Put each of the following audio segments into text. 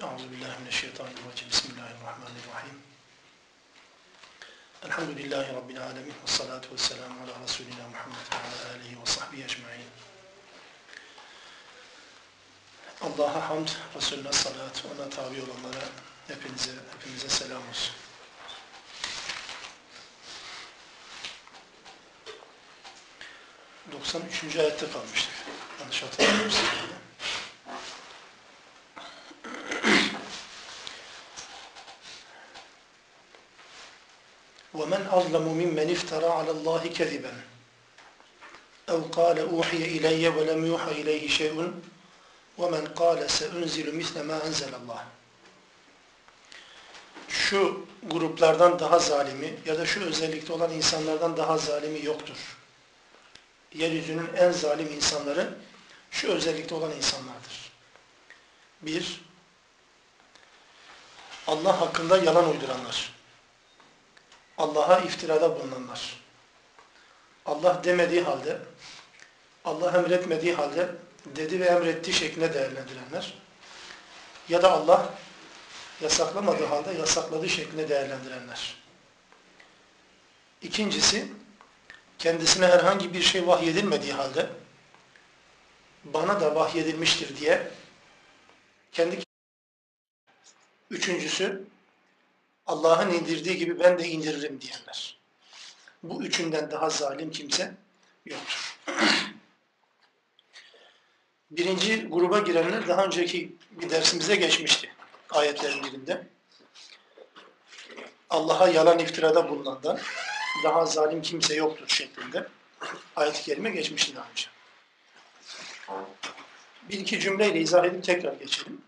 Euzubillahimineşşeytanirracim. Bismillahirrahmanirrahim. Elhamdülillahi Rabbil alemin. Ve salatu ve selamu ala Resulina Muhammed ve ala alihi ve sahbihi ecma'in. Allah'a hamd, Resulüne salat, ona tabi olanlara hepinize, hepimize selam olsun. Doksan üçüncü ayette kalmıştık. Yanlış hatırlamıyorsam. azlamu mimmen iftara alallahi keziben. Ev kâle uhiye ileyye ve lem yuha ileyhi şey'un ve men kâle seunzilu misle ma enzelallah. Şu gruplardan daha zalimi ya da şu özellikte olan insanlardan daha zalimi yoktur. Yeryüzünün en zalim insanları şu özellikte olan insanlardır. Bir, Allah hakkında yalan uyduranlar. Allah'a iftirada bulunanlar. Allah demediği halde, Allah emretmediği halde dedi ve emrettiği şeklinde değerlendirenler. Ya da Allah yasaklamadığı halde yasakladığı şeklinde değerlendirenler. İkincisi, kendisine herhangi bir şey vahyedilmediği halde bana da vahyedilmiştir diye kendi Üçüncüsü, Allah'ın indirdiği gibi ben de indiririm diyenler. Bu üçünden daha zalim kimse yoktur. Birinci gruba girenler daha önceki bir dersimize geçmişti. Ayetlerin birinde. Allah'a yalan iftirada bulunandan daha zalim kimse yoktur şeklinde ayet-i kerime geçmişti daha önce. Bir iki cümleyle izah edip tekrar geçelim.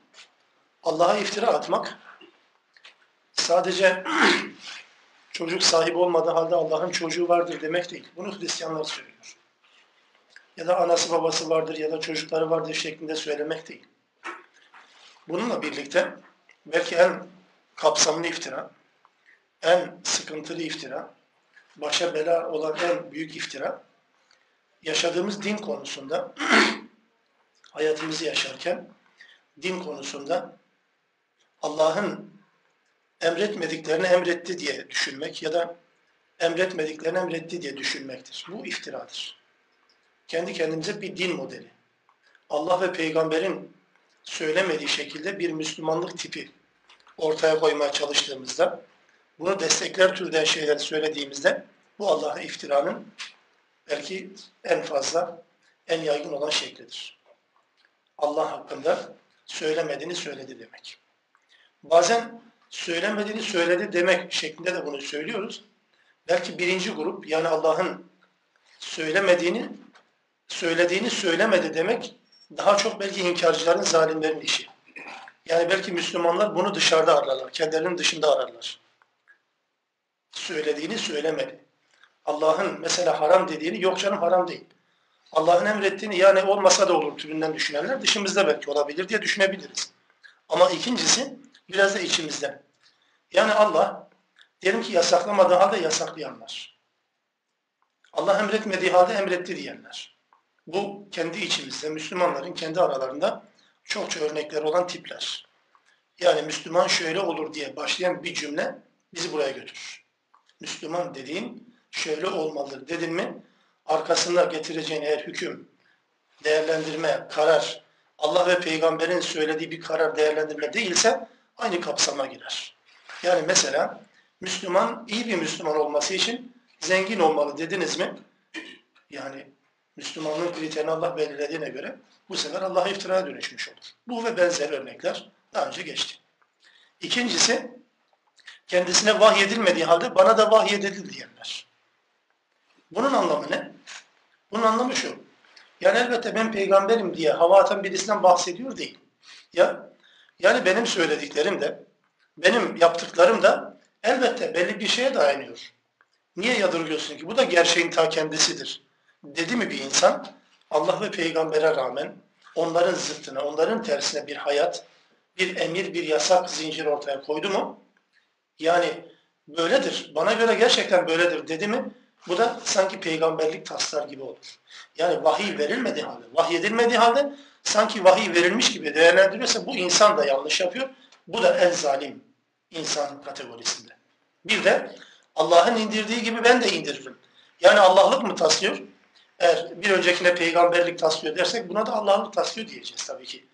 Allah'a iftira atmak sadece çocuk sahibi olmadığı halde Allah'ın çocuğu vardır demek değil. Bunu Hristiyanlar söylüyor. Ya da anası babası vardır ya da çocukları vardır şeklinde söylemek değil. Bununla birlikte belki en kapsamlı iftira, en sıkıntılı iftira, başa bela olan en büyük iftira, yaşadığımız din konusunda, hayatımızı yaşarken, din konusunda Allah'ın emretmediklerini emretti diye düşünmek ya da emretmediklerini emretti diye düşünmektir. Bu iftiradır. Kendi kendimize bir din modeli. Allah ve peygamberin söylemediği şekilde bir Müslümanlık tipi ortaya koymaya çalıştığımızda, bunu destekler türden şeyleri söylediğimizde bu Allah'a iftiranın belki en fazla, en yaygın olan şeklidir. Allah hakkında söylemediğini söyledi demek. Bazen söylemediğini söyledi demek şeklinde de bunu söylüyoruz. Belki birinci grup yani Allah'ın söylemediğini söylediğini söylemedi demek daha çok belki inkarcıların, zalimlerin işi. Yani belki Müslümanlar bunu dışarıda ararlar, kendilerinin dışında ararlar. Söylediğini söylemedi. Allah'ın mesela haram dediğini yok canım haram değil. Allah'ın emrettiğini yani olmasa da olur türünden düşünenler dışımızda belki olabilir diye düşünebiliriz. Ama ikincisi biraz da içimizden. Yani Allah diyelim ki yasaklamadığı halde yasaklayanlar. Allah emretmediği halde emretti diyenler. Bu kendi içimizde, Müslümanların kendi aralarında çokça örnekleri olan tipler. Yani Müslüman şöyle olur diye başlayan bir cümle bizi buraya götürür. Müslüman dediğin şöyle olmalıdır dedin mi arkasında getireceğin eğer hüküm, değerlendirme, karar Allah ve peygamberin söylediği bir karar değerlendirme değilse aynı kapsama girer. Yani mesela Müslüman iyi bir Müslüman olması için zengin olmalı dediniz mi? Yani Müslümanlığın kriterini Allah belirlediğine göre bu sefer Allah'a iftiraya dönüşmüş olur. Bu ve benzer örnekler daha önce geçti. İkincisi kendisine vahyedilmediği halde bana da vahyedildi diyenler. Bunun anlamı ne? Bunun anlamı şu. Yani elbette ben peygamberim diye hava atan birisinden bahsediyor değil. Ya yani benim söylediklerim de benim yaptıklarım da elbette belli bir şeye dayanıyor. Niye yadırgıyorsun ki? Bu da gerçeğin ta kendisidir. Dedi mi bir insan Allah ve peygambere rağmen onların zıttına, onların tersine bir hayat, bir emir, bir yasak zincir ortaya koydu mu? Yani böyledir. Bana göre gerçekten böyledir dedi mi? Bu da sanki peygamberlik taslar gibi olur. Yani vahiy verilmediği halde, vahiy edilmediği halde sanki vahiy verilmiş gibi değerlendiriyorsa bu insan da yanlış yapıyor. Bu da en zalim insan kategorisinde. Bir de Allah'ın indirdiği gibi ben de indiririm. Yani Allah'lık mı taslıyor? Eğer bir öncekine peygamberlik taslıyor dersek buna da Allah'lık taslıyor diyeceğiz tabii ki.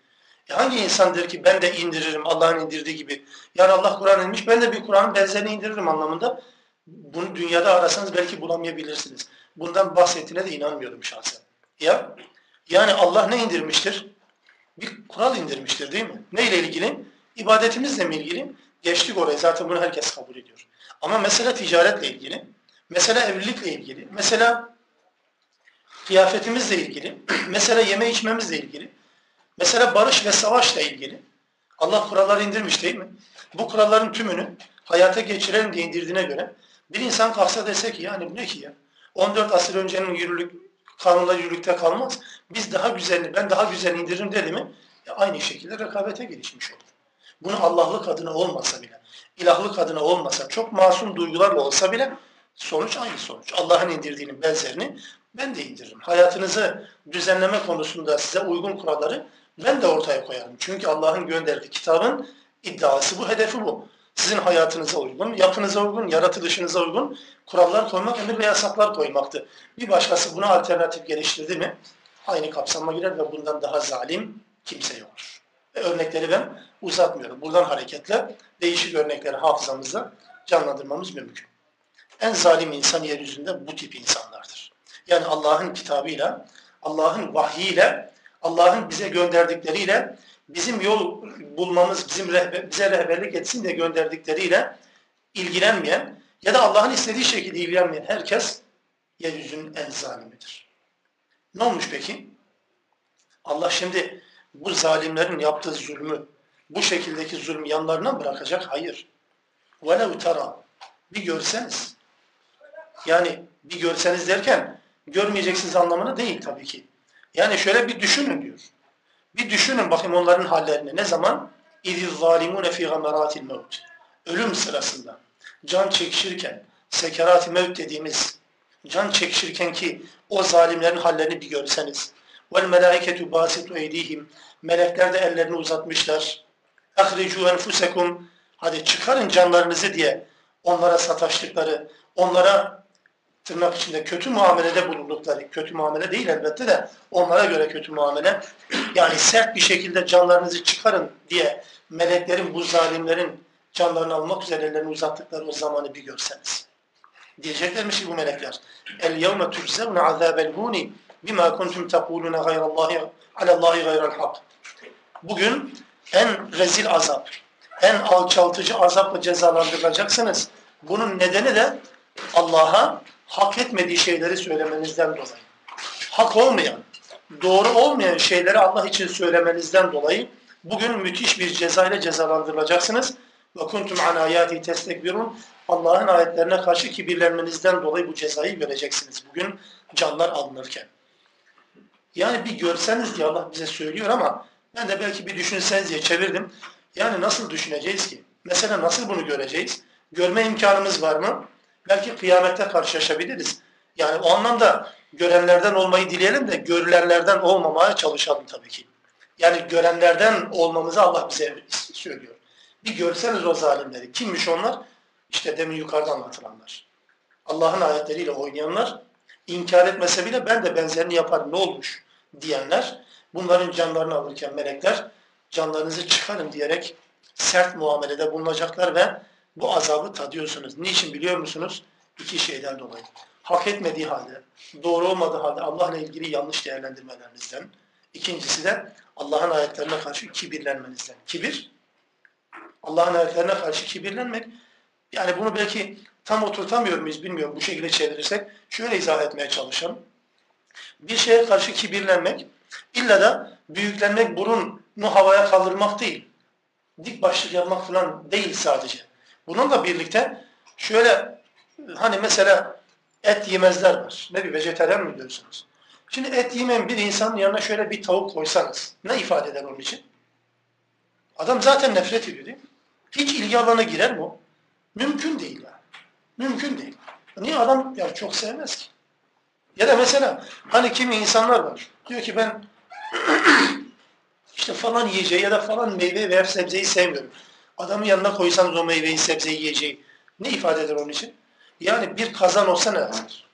E hangi insan der ki ben de indiririm Allah'ın indirdiği gibi. Yani Allah Kur'an inmiş ben de bir Kur'an'ın benzerini indiririm anlamında. Bunu dünyada arasanız belki bulamayabilirsiniz. Bundan bahsettiğine de inanmıyorum şahsen. Ya yani Allah ne indirmiştir? Bir kural indirmiştir değil mi? Ne ile ilgili? İbadetimizle mi ilgili? Geçtik oraya zaten bunu herkes kabul ediyor. Ama mesela ticaretle ilgili, mesela evlilikle ilgili, mesela kıyafetimizle ilgili, mesela yeme içmemizle ilgili, mesela barış ve savaşla ilgili Allah kuralları indirmiş değil mi? Bu kuralların tümünü hayata geçirelim diye indirdiğine göre bir insan kalksa dese ki yani bu ne ki ya? 14 asır öncenin yürürlük, kanunla yürürlükte kalmaz. Biz daha güzelini, ben daha güzel indiririm dedi mi? Ya aynı şekilde rekabete gelişmiş oldu. Bunu Allah'lık adına olmasa bile, ilahlık adına olmasa, çok masum duygularla olsa bile sonuç aynı sonuç. Allah'ın indirdiğinin benzerini ben de indiririm. Hayatınızı düzenleme konusunda size uygun kuralları ben de ortaya koyarım. Çünkü Allah'ın gönderdiği kitabın iddiası bu, hedefi bu. Sizin hayatınıza uygun, yapınıza uygun, yaratılışınıza uygun kurallar koymak, emir ve yasaklar koymaktı. Bir başkası buna alternatif geliştirdi mi aynı kapsama girer ve bundan daha zalim kimse yoktur. Ve örnekleri ben uzatmıyorum. Buradan hareketle değişik örnekleri hafızamızda canlandırmamız mümkün. En zalim insan yeryüzünde bu tip insanlardır. Yani Allah'ın kitabıyla, Allah'ın vahyiyle, Allah'ın bize gönderdikleriyle bizim yol bulmamız, bizim rehber, bize rehberlik etsin diye gönderdikleriyle ilgilenmeyen ya da Allah'ın istediği şekilde ilgilenmeyen herkes yeryüzünün en zalimidir. Ne olmuş peki? Allah şimdi bu zalimlerin yaptığı zulmü, bu şekildeki zulmü yanlarına mı bırakacak? Hayır. وَلَوْ تَرَى Bir görseniz. Yani bir görseniz derken görmeyeceksiniz anlamını değil tabii ki. Yani şöyle bir düşünün diyor. Bir düşünün bakayım onların hallerini. Ne zaman? اِذِ الظَّالِمُونَ فِي غَمَرَاتِ الْمَوْتِ Ölüm sırasında, can çekişirken, sekerat-ı mevt dediğimiz can çekişirken ki o zalimlerin hallerini bir görseniz. وَالْمَلَائِكَةُ بَاسِطُ اَيْدِيهِمْ Melekler de ellerini uzatmışlar. اَخْرِجُوا اَنْفُسَكُمْ Hadi çıkarın canlarınızı diye onlara sataştıkları, onlara tırnak içinde kötü muamelede bulundukları, kötü muamele değil elbette de onlara göre kötü muamele, yani sert bir şekilde canlarınızı çıkarın diye meleklerin, bu zalimlerin canlarını almak üzere ellerini uzattıkları o zamanı bir görseniz. Diyeceklermiş ki bu melekler, el yevme turzevne azâbel hûni bima kuntum tekulune gayrallahi alallahi gayral hak. Bugün en rezil azap, en alçaltıcı azapla cezalandırılacaksınız. Bunun nedeni de Allah'a hak etmediği şeyleri söylemenizden dolayı. Hak olmayan, doğru olmayan şeyleri Allah için söylemenizden dolayı bugün müthiş bir ceza ile cezalandırılacaksınız. Ve kuntum an ayati testekbirun. Allah'ın ayetlerine karşı kibirlenmenizden dolayı bu cezayı göreceksiniz bugün canlar alınırken. Yani bir görseniz diye Allah bize söylüyor ama ben de belki bir düşünseniz diye çevirdim. Yani nasıl düşüneceğiz ki? Mesela nasıl bunu göreceğiz? Görme imkanımız var mı? Belki kıyamette karşılaşabiliriz. Yani o anlamda görenlerden olmayı dileyelim de görülenlerden olmamaya çalışalım tabii ki. Yani görenlerden olmamızı Allah bize söylüyor. Bir görseniz o zalimleri. Kimmiş onlar? İşte demin yukarıda anlatılanlar. Allah'ın ayetleriyle oynayanlar, inkar etmese bile ben de benzerini yaparım ne olmuş diyenler, bunların canlarını alırken melekler canlarınızı çıkarın diyerek sert muamelede bulunacaklar ve bu azabı tadıyorsunuz. Niçin biliyor musunuz? İki şeyden dolayı. Hak etmediği halde, doğru olmadığı halde Allah'la ilgili yanlış değerlendirmelerinizden. İkincisi de Allah'ın ayetlerine karşı kibirlenmenizden. Kibir, Allah'ın ayetlerine karşı kibirlenmek. Yani bunu belki tam oturtamıyor muyuz bilmiyorum bu şekilde çevirirsek. Şöyle izah etmeye çalışalım. Bir şeye karşı kibirlenmek, illa da büyüklenmek, burunu havaya kaldırmak değil. Dik başlık yapmak falan değil sadece. Bununla birlikte şöyle hani mesela et yemezler var. Ne bir vejeteryan mı diyorsunuz? Şimdi et yemeyen bir insanın yanına şöyle bir tavuk koysanız ne ifade eder onun için? Adam zaten nefret ediyor değil mi? Hiç ilgi alanına girer mi o? Mümkün değil yani. Mümkün değil. Niye adam yani çok sevmez ki? Ya da mesela hani kimi insanlar var. Diyor ki ben işte falan yiyeceği ya da falan meyve veya sebzeyi sevmiyorum. Adamın yanına koysanız o meyveyi, sebzeyi yiyeceği ne ifade eder onun için? Yani bir kazan olsa ne yapar?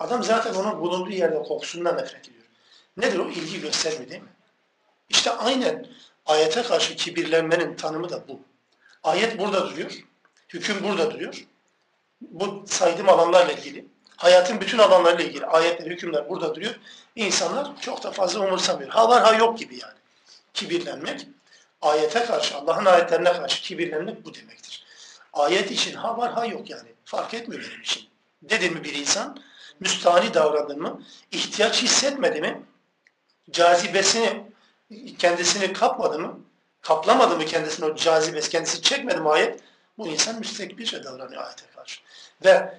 Adam zaten onun bulunduğu yerde kokusundan nefret ediyor. Nedir o? İlgi göstermiyor değil mi? İşte aynen ayete karşı kibirlenmenin tanımı da bu. Ayet burada duruyor. Hüküm burada duruyor. Bu saydığım alanlarla ilgili. Hayatın bütün alanlarıyla ilgili ayetler, hükümler burada duruyor. İnsanlar çok da fazla umursamıyor. Ha var ha yok gibi yani. Kibirlenmek, ayete karşı, Allah'ın ayetlerine karşı kibirlenmek bu demektir. Ayet için ha var ha yok yani. Fark etmiyor benim için. Dedi mi bir insan, müstahni davrandı mı, ihtiyaç hissetmedi mi, cazibesini, kendisini kapmadı mı, kaplamadı mı kendisini o cazibesi, kendisi çekmedi mi ayet, bu insan müstekbirce davranıyor ayete karşı. Ve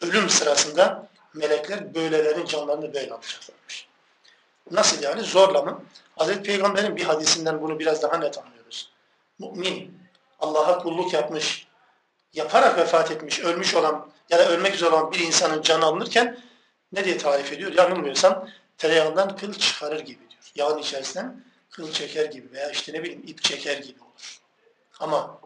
ölüm sırasında melekler böylelerin canlarını böyle alacaklarmış. Nasıl yani? Zorla mı? Hazreti Peygamber'in bir hadisinden bunu biraz daha net anlıyoruz. Mümin, Allah'a kulluk yapmış, yaparak vefat etmiş, ölmüş olan ya da ölmek üzere olan bir insanın canı alınırken ne diye tarif ediyor? Yanılmıyorsam tereyağından kıl çıkarır gibi diyor. Yağın içerisinden kıl çeker gibi veya işte ne bileyim ip çeker gibi olur. Ama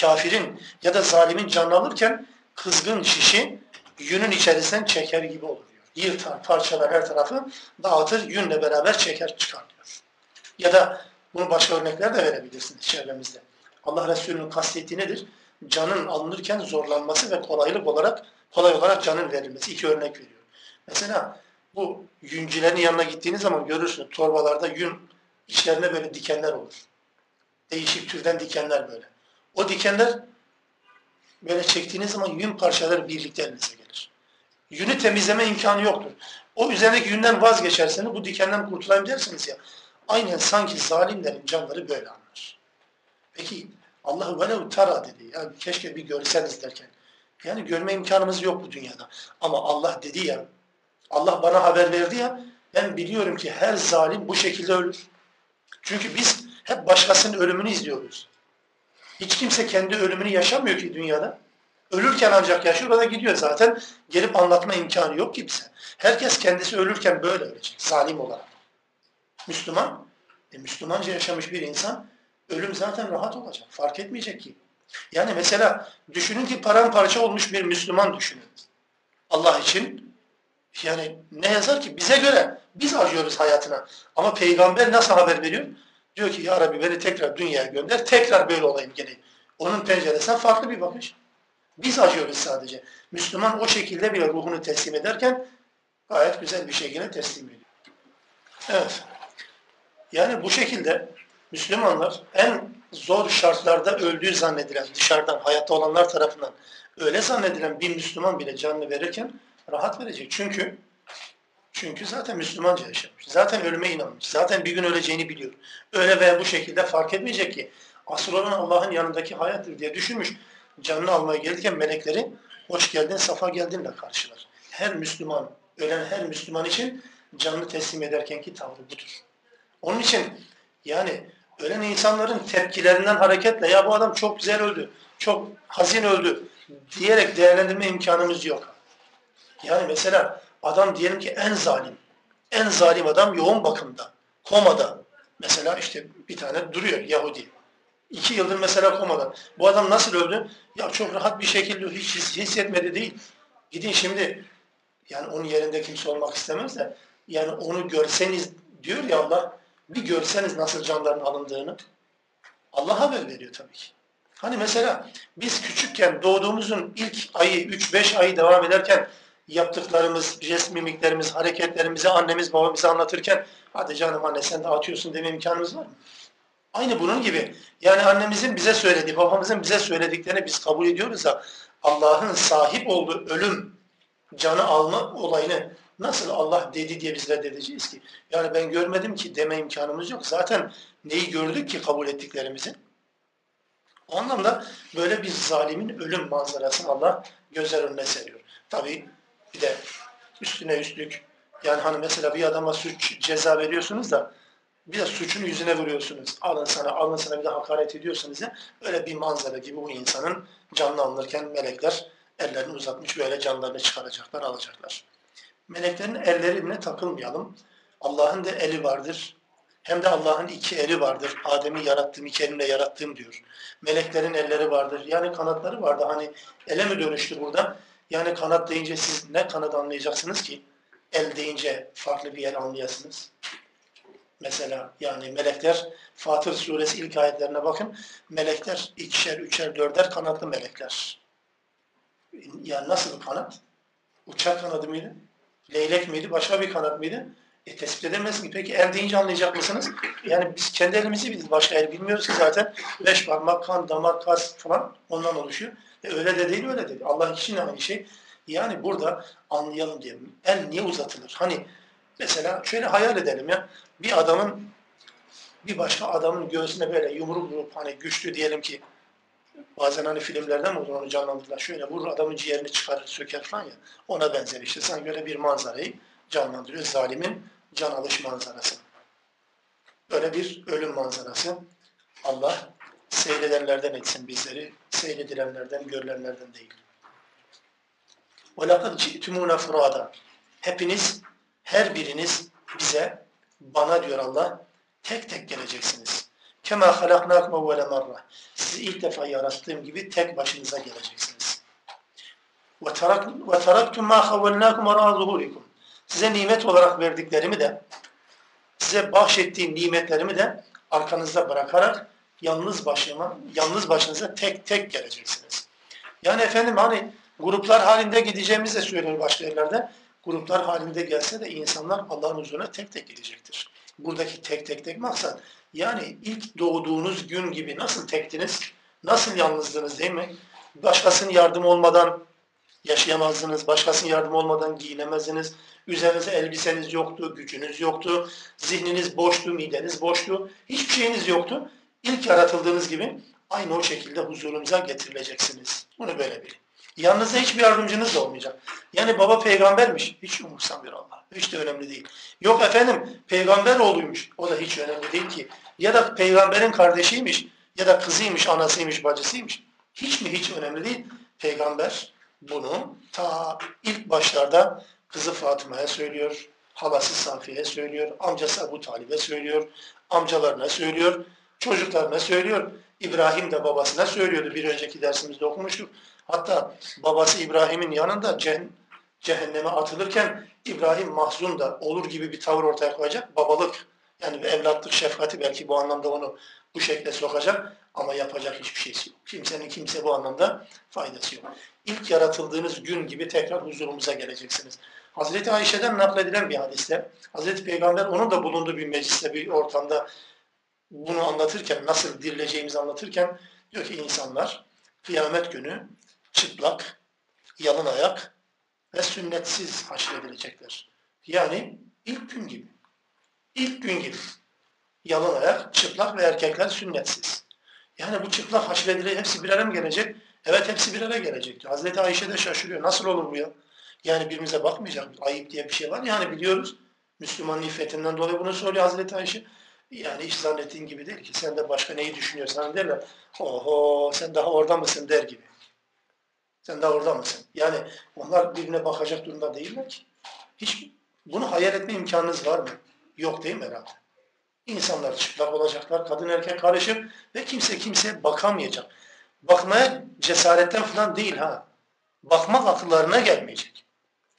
kafirin ya da zalimin canını alırken kızgın şişi yünün içerisinden çeker gibi olur diyor. Yırtar, parçalar her tarafı dağıtır, yünle beraber çeker çıkar diyor. Ya da bunu başka örnekler de verebilirsiniz çevremizde. Allah Resulü'nün kastettiği nedir? Canın alınırken zorlanması ve kolaylık olarak kolay olarak canın verilmesi. İki örnek veriyor. Mesela bu yüncülerin yanına gittiğiniz zaman görürsünüz torbalarda yün içlerinde böyle dikenler olur. Değişik türden dikenler böyle. O dikenler böyle çektiğiniz zaman yün parçaları birlikte elinize gelir. Yünü temizleme imkanı yoktur. O üzerindeki yünden vazgeçerseniz bu dikenden kurtulayım dersiniz ya. Aynen sanki zalimlerin canları böyle anlar. Peki Allah velev tara dedi. Yani keşke bir görseniz derken. Yani görme imkanımız yok bu dünyada. Ama Allah dedi ya, Allah bana haber verdi ya, ben biliyorum ki her zalim bu şekilde ölür. Çünkü biz hep başkasının ölümünü izliyoruz. Hiç kimse kendi ölümünü yaşamıyor ki dünyada. Ölürken ancak yaşıyor, da gidiyor zaten. Gelip anlatma imkanı yok ki bize. Herkes kendisi ölürken böyle ölecek, zalim olarak. Müslüman, e, Müslümanca yaşamış bir insan, ölüm zaten rahat olacak, fark etmeyecek ki. Yani mesela düşünün ki paramparça olmuş bir Müslüman düşünün. Allah için yani ne yazar ki bize göre biz acıyoruz hayatına. Ama peygamber nasıl haber veriyor? Diyor ki ya Rabbi beni tekrar dünyaya gönder, tekrar böyle olayım gene. Onun penceresinden farklı bir bakış. Biz acıyoruz sadece. Müslüman o şekilde bile ruhunu teslim ederken gayet güzel bir şekilde teslim ediyor. Evet. Yani bu şekilde Müslümanlar en zor şartlarda öldüğü zannedilen, dışarıdan, hayatta olanlar tarafından öyle zannedilen bir Müslüman bile canını verirken rahat verecek. Çünkü çünkü zaten Müslümanca yaşamış. Zaten ölüme inanmış. Zaten bir gün öleceğini biliyor. Öyle veya bu şekilde fark etmeyecek ki asıl olan Allah'ın yanındaki hayattır diye düşünmüş. Canını almaya gelirken melekleri hoş geldin, safa geldinle karşılar. Her Müslüman, ölen her Müslüman için canını teslim ederkenki tavrı budur. Onun için yani ölen insanların tepkilerinden hareketle ya bu adam çok güzel öldü, çok hazin öldü diyerek değerlendirme imkanımız yok. Yani mesela adam diyelim ki en zalim, en zalim adam yoğun bakımda, komada. Mesela işte bir tane duruyor Yahudi. İki yıldır mesela komada. Bu adam nasıl öldü? Ya çok rahat bir şekilde hiç hissetmedi değil. Gidin şimdi yani onun yerinde kimse olmak istemez de yani onu görseniz diyor ya Allah bir görseniz nasıl canların alındığını Allah haber veriyor tabii ki. Hani mesela biz küçükken doğduğumuzun ilk ayı 3-5 ayı devam ederken yaptıklarımız, jest mimiklerimiz, hareketlerimizi annemiz babamıza anlatırken hadi canım anne sen de atıyorsun deme imkanımız var mı? Aynı bunun gibi. Yani annemizin bize söylediği, babamızın bize söylediklerini biz kabul ediyoruz da Allah'ın sahip olduğu ölüm, canı alma olayını nasıl Allah dedi diye biz reddedeceğiz ki? Yani ben görmedim ki deme imkanımız yok. Zaten neyi gördük ki kabul ettiklerimizi? O anlamda böyle bir zalimin ölüm manzarasını Allah gözler önüne seriyor. Tabi bir de üstüne üstlük yani hani mesela bir adama suç ceza veriyorsunuz da bir de suçun yüzüne vuruyorsunuz. Alın sana, alın sana bir de hakaret ediyorsunuz ya. Öyle bir manzara gibi bu insanın canlı alınırken melekler ellerini uzatmış böyle canlarını çıkaracaklar, alacaklar. Meleklerin ellerine takılmayalım. Allah'ın da eli vardır. Hem de Allah'ın iki eli vardır. Adem'i yarattığım, iki elimle yarattığım diyor. Meleklerin elleri vardır. Yani kanatları vardı. Hani ele mi dönüştü burada? Yani kanat deyince siz ne kanat anlayacaksınız ki? El deyince farklı bir el anlayasınız. Mesela yani melekler Fatır suresi ilk ayetlerine bakın. Melekler ikişer, üçer, dörder kanatlı melekler. Yani nasıl kanat? Uçak kanadı mıydı? Leylek miydi? Başka bir kanat mıydı? E, tespit edemezsin. Peki el deyince anlayacak mısınız? Yani biz kendi elimizi biliriz. Başka el bilmiyoruz ki zaten. Beş parmak, kan, damar, kas falan ondan oluşuyor. E, öyle de değil, öyle de değil. Allah için aynı şey. Yani burada anlayalım diye. El niye uzatılır? Hani mesela şöyle hayal edelim ya. Bir adamın bir başka adamın göğsüne böyle yumruk vurup hani güçlü diyelim ki bazen hani filmlerden mi olur onu canlandırırlar. Şöyle vurur adamın ciğerini çıkarır, söker falan ya. Ona benzer işte. Sanki öyle bir manzarayı canlandırıyor. Zalimin can alış manzarası. Böyle bir ölüm manzarası. Allah seyredenlerden etsin bizleri. Seyredilenlerden, görülenlerden değil. وَلَقَدْ جِئْتُمُونَ فُرَادًا Hepiniz, her biriniz bize, bana diyor Allah, tek tek geleceksiniz. Kema halaknakum evvele merre. Sizi ilk defa yarattığım gibi tek başınıza geleceksiniz. Ve teraktum ma havvelnakum ala zuhurikum. Size nimet olarak verdiklerimi de size bahşettiğim nimetlerimi de arkanızda bırakarak yalnız başıma, yalnız başınıza tek tek geleceksiniz. Yani efendim hani gruplar halinde gideceğimiz de söyleniyor başka yerlerde. Gruplar halinde gelse de insanlar Allah'ın huzuruna tek tek gidecektir. Buradaki tek tek tek maksat. Yani ilk doğduğunuz gün gibi nasıl tektiniz, nasıl yalnızdınız değil mi? Başkasının yardım olmadan yaşayamazdınız, başkasının yardım olmadan giyinemezdiniz. Üzerinize elbiseniz yoktu, gücünüz yoktu, zihniniz boştu, mideniz boştu, hiçbir şeyiniz yoktu. İlk yaratıldığınız gibi aynı o şekilde huzurumuza getirileceksiniz. Bunu böyle bilin. Yanınızda hiçbir yardımcınız da olmayacak. Yani baba peygambermiş. Hiç umursamıyor Allah. Hiç de önemli değil. Yok efendim peygamber oğluymuş. O da hiç önemli değil ki. Ya da peygamberin kardeşiymiş. Ya da kızıymış, anasıymış, bacısıymış. Hiç mi hiç önemli değil. Peygamber bunu ta ilk başlarda kızı Fatıma'ya söylüyor. Halası Safiye'ye söylüyor. Amcası Ebu Talib'e söylüyor. Amcalarına söylüyor. Çocuklarına söylüyor. İbrahim de babasına söylüyordu. Bir önceki dersimizde okumuştuk. Hatta babası İbrahim'in yanında cehenneme atılırken İbrahim mahzun da olur gibi bir tavır ortaya koyacak. Babalık yani evlatlık şefkati belki bu anlamda onu bu şekle sokacak ama yapacak hiçbir şeysi yok. Kimsenin kimse bu anlamda faydası yok. İlk yaratıldığınız gün gibi tekrar huzurumuza geleceksiniz. Hazreti Ayşe'den nakledilen bir hadiste Hazreti Peygamber onun da bulunduğu bir mecliste bir ortamda bunu anlatırken nasıl dirileceğimizi anlatırken diyor ki insanlar kıyamet günü çıplak, yalın ayak ve sünnetsiz haşredilecekler. Yani ilk gün gibi. İlk gün gibi. Yalın ayak, çıplak ve erkekler sünnetsiz. Yani bu çıplak haşredilecek hepsi bir araya mı gelecek? Evet hepsi bir araya gelecek. Hazreti Ayşe de şaşırıyor. Nasıl olur bu ya? Yani birbirimize bakmayacak. Ayıp diye bir şey var. Yani biliyoruz. Müslüman iffetinden dolayı bunu söylüyor Hazreti Ayşe. Yani hiç zannettiğin gibi değil ki. Sen de başka neyi düşünüyorsan derler. Oho sen daha orada mısın der gibi. Sen daha orada mısın? Yani onlar birbirine bakacak durumda değiller ki. Hiç bunu hayal etme imkanınız var mı? Yok değil mi herhalde? İnsanlar çıplak olacaklar, kadın erkek karışık ve kimse kimseye bakamayacak. Bakmaya cesaretten falan değil ha. Bakmak akıllarına gelmeyecek.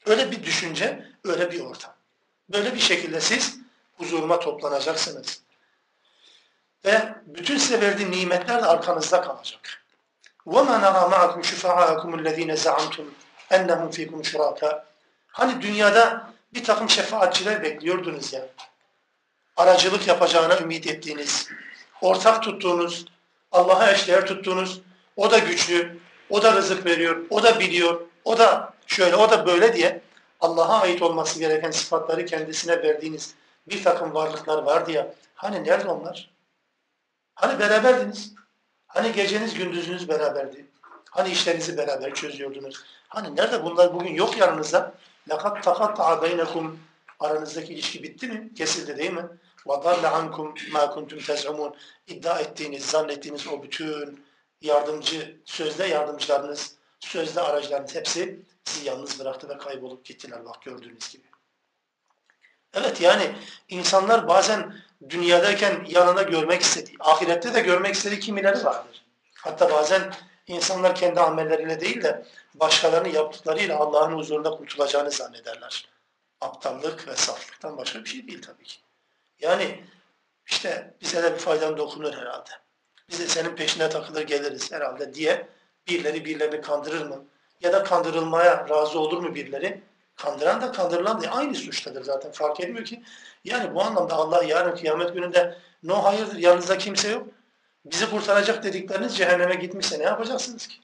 Öyle bir düşünce, öyle bir ortam. Böyle bir şekilde siz huzuruma toplanacaksınız. Ve bütün size verdiğim nimetler de arkanızda kalacak. وَمَا نَرَى مَعَكُمْ شُفَعَاكُمُ الَّذ۪ينَ زَعَمْتُمْ اَنَّهُمْ ف۪يكُمْ شُرَاكَ Hani dünyada bir takım şefaatçiler bekliyordunuz ya. Aracılık yapacağına ümit ettiğiniz, ortak tuttuğunuz, Allah'a eşdeğer tuttuğunuz, o da güçlü, o da rızık veriyor, o da biliyor, o da şöyle, o da böyle diye Allah'a ait olması gereken sıfatları kendisine verdiğiniz bir takım varlıklar var diye. Hani nerede onlar? Hani beraberdiniz? Hani geceniz gündüzünüz beraberdi? Hani işlerinizi beraber çözüyordunuz? Hani nerede bunlar bugün yok yanınızda? لَقَدْ تَقَطَّعَ بَيْنَكُمْ Aranızdaki ilişki bitti mi? Kesildi değil mi? وَضَلَّ عَنْكُمْ مَا كُنْتُمْ تَزْعُمُونَ İddia ettiğiniz, zannettiğiniz o bütün yardımcı, sözde yardımcılarınız, sözde aracılarınız hepsi sizi yalnız bıraktı ve kaybolup gittiler bak gördüğünüz gibi. Evet yani insanlar bazen dünyadayken yanında görmek istediği, ahirette de görmek istediği kimileri vardır. Hatta bazen insanlar kendi amelleriyle değil de başkalarının yaptıklarıyla Allah'ın huzurunda kurtulacağını zannederler. Aptallık ve saflıktan başka bir şey değil tabii ki. Yani işte bize de bir faydan dokunur herhalde. Biz de senin peşine takılır geliriz herhalde diye birileri birilerini kandırır mı? Ya da kandırılmaya razı olur mu birileri? Kandıran da kandırılan da aynı suçtadır zaten. Fark etmiyor ki. Yani bu anlamda Allah yarın kıyamet gününde no hayırdır yanınızda kimse yok. Bizi kurtaracak dedikleriniz cehenneme gitmişse ne yapacaksınız ki?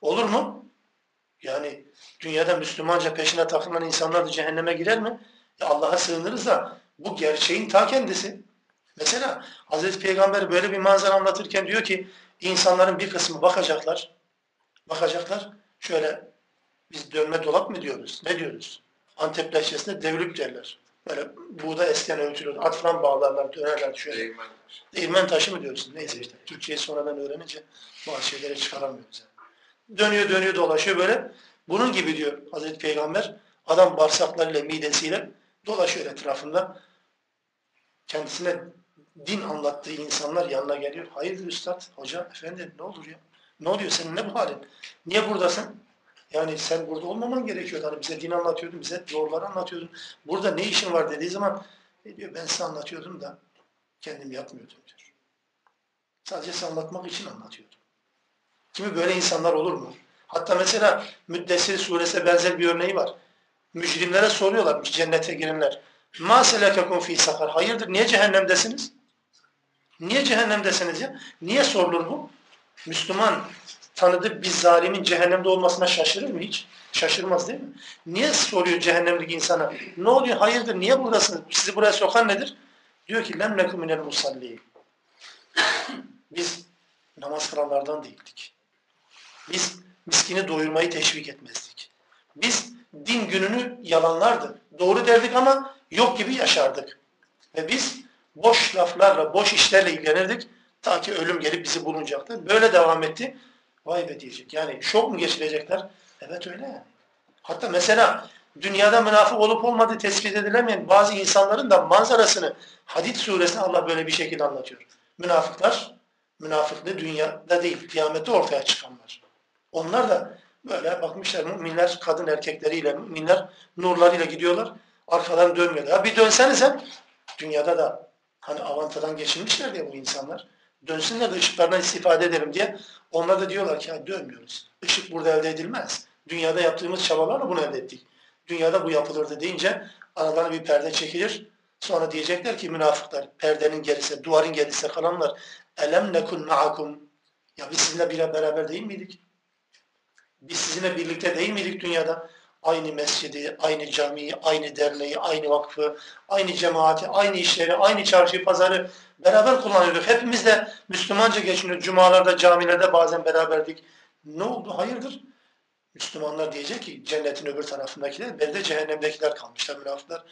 Olur mu? Yani dünyada Müslümanca peşine takılan insanlar da cehenneme girer mi? Ya Allah'a sığınırız da bu gerçeğin ta kendisi. Mesela Hazreti Peygamber böyle bir manzara anlatırken diyor ki insanların bir kısmı bakacaklar. Bakacaklar. Şöyle biz dönme dolap mı diyoruz? Ne diyoruz? Antep lehçesinde devlük derler. Böyle buğda esken öğütülür. At falan bağlarlar, dönerler şöyle. Değirmen taşı. Değirmen taşı mı diyorsun? Neyse işte. Türkçeyi sonradan öğrenince bazı şeyleri çıkaramıyoruz. Yani. Dönüyor dönüyor dolaşıyor böyle. Bunun gibi diyor Hazreti Peygamber. Adam bağırsaklarıyla, midesiyle dolaşıyor etrafında. Kendisine din anlattığı insanlar yanına geliyor. Hayırdır üstad, hoca, efendi ne olur ya? Ne oluyor senin ne bu halin? Niye buradasın? Yani sen burada olmaman gerekiyor. Hani bize din anlatıyordun, bize doğruları anlatıyordun. Burada ne işin var dediği zaman ne diyor ben size anlatıyordum da kendim yapmıyordum diyor. Sadece size anlatmak için anlatıyordum. Kimi böyle insanlar olur mu? Hatta mesela Müddessir suresine benzer bir örneği var. Mücrimlere soruyorlarmış cennete girenler. Ma selekekum fi sakar. Hayırdır niye cehennemdesiniz? Niye cehennemdesiniz ya? Niye sorulur bu? Müslüman tanıdığı bir zalimin cehennemde olmasına şaşırır mı hiç? Şaşırmaz değil mi? Niye soruyor cehennemdeki insana? Ne oluyor? Hayırdır? Niye buradasınız? Sizi buraya sokan nedir? Diyor ki lem nekum. Biz namaz kılanlardan değildik. Biz miskini doyurmayı teşvik etmezdik. Biz din gününü yalanlardı. Doğru derdik ama yok gibi yaşardık. Ve biz boş laflarla, boş işlerle ilgilenirdik. Ta ki ölüm gelip bizi bulunacaktı. Böyle devam etti. Vay be diyecek. Yani şok mu geçirecekler? Evet öyle yani. Hatta mesela dünyada münafık olup olmadığı tespit edilemeyen bazı insanların da manzarasını Hadid suresinde Allah böyle bir şekilde anlatıyor. Münafıklar, münafıklığı dünyada değil, kıyamette ortaya çıkanlar. Onlar da böyle bakmışlar müminler kadın erkekleriyle, müminler nurlarıyla gidiyorlar. Arkadan dönmüyorlar. Ya bir dönsenize dünyada da hani avantadan geçirmişler diye bu insanlar. Dönsünler de ışıklardan istifade edelim diye. Onlar da diyorlar ki dönmüyoruz. Işık burada elde edilmez. Dünyada yaptığımız çabalarla bunu elde ettik. Dünyada bu yapılırdı deyince aralarına bir perde çekilir. Sonra diyecekler ki münafıklar perdenin gerisinde, duvarın gerisinde kalanlar elem nekun ma'akum ya biz sizinle bile beraber değil miydik? Biz sizinle birlikte değil miydik dünyada? Aynı mescidi, aynı camiyi, aynı derneği, aynı vakfı, aynı cemaati, aynı işleri, aynı çarşıyı, pazarı beraber kullanıyorduk. Hepimiz de Müslümanca geçiniyor. Cumalarda, camilerde bazen beraberdik. Ne oldu? Hayırdır? Müslümanlar diyecek ki cennetin öbür tarafındakiler, berde cehennemdekiler kalmışlar münafıklar.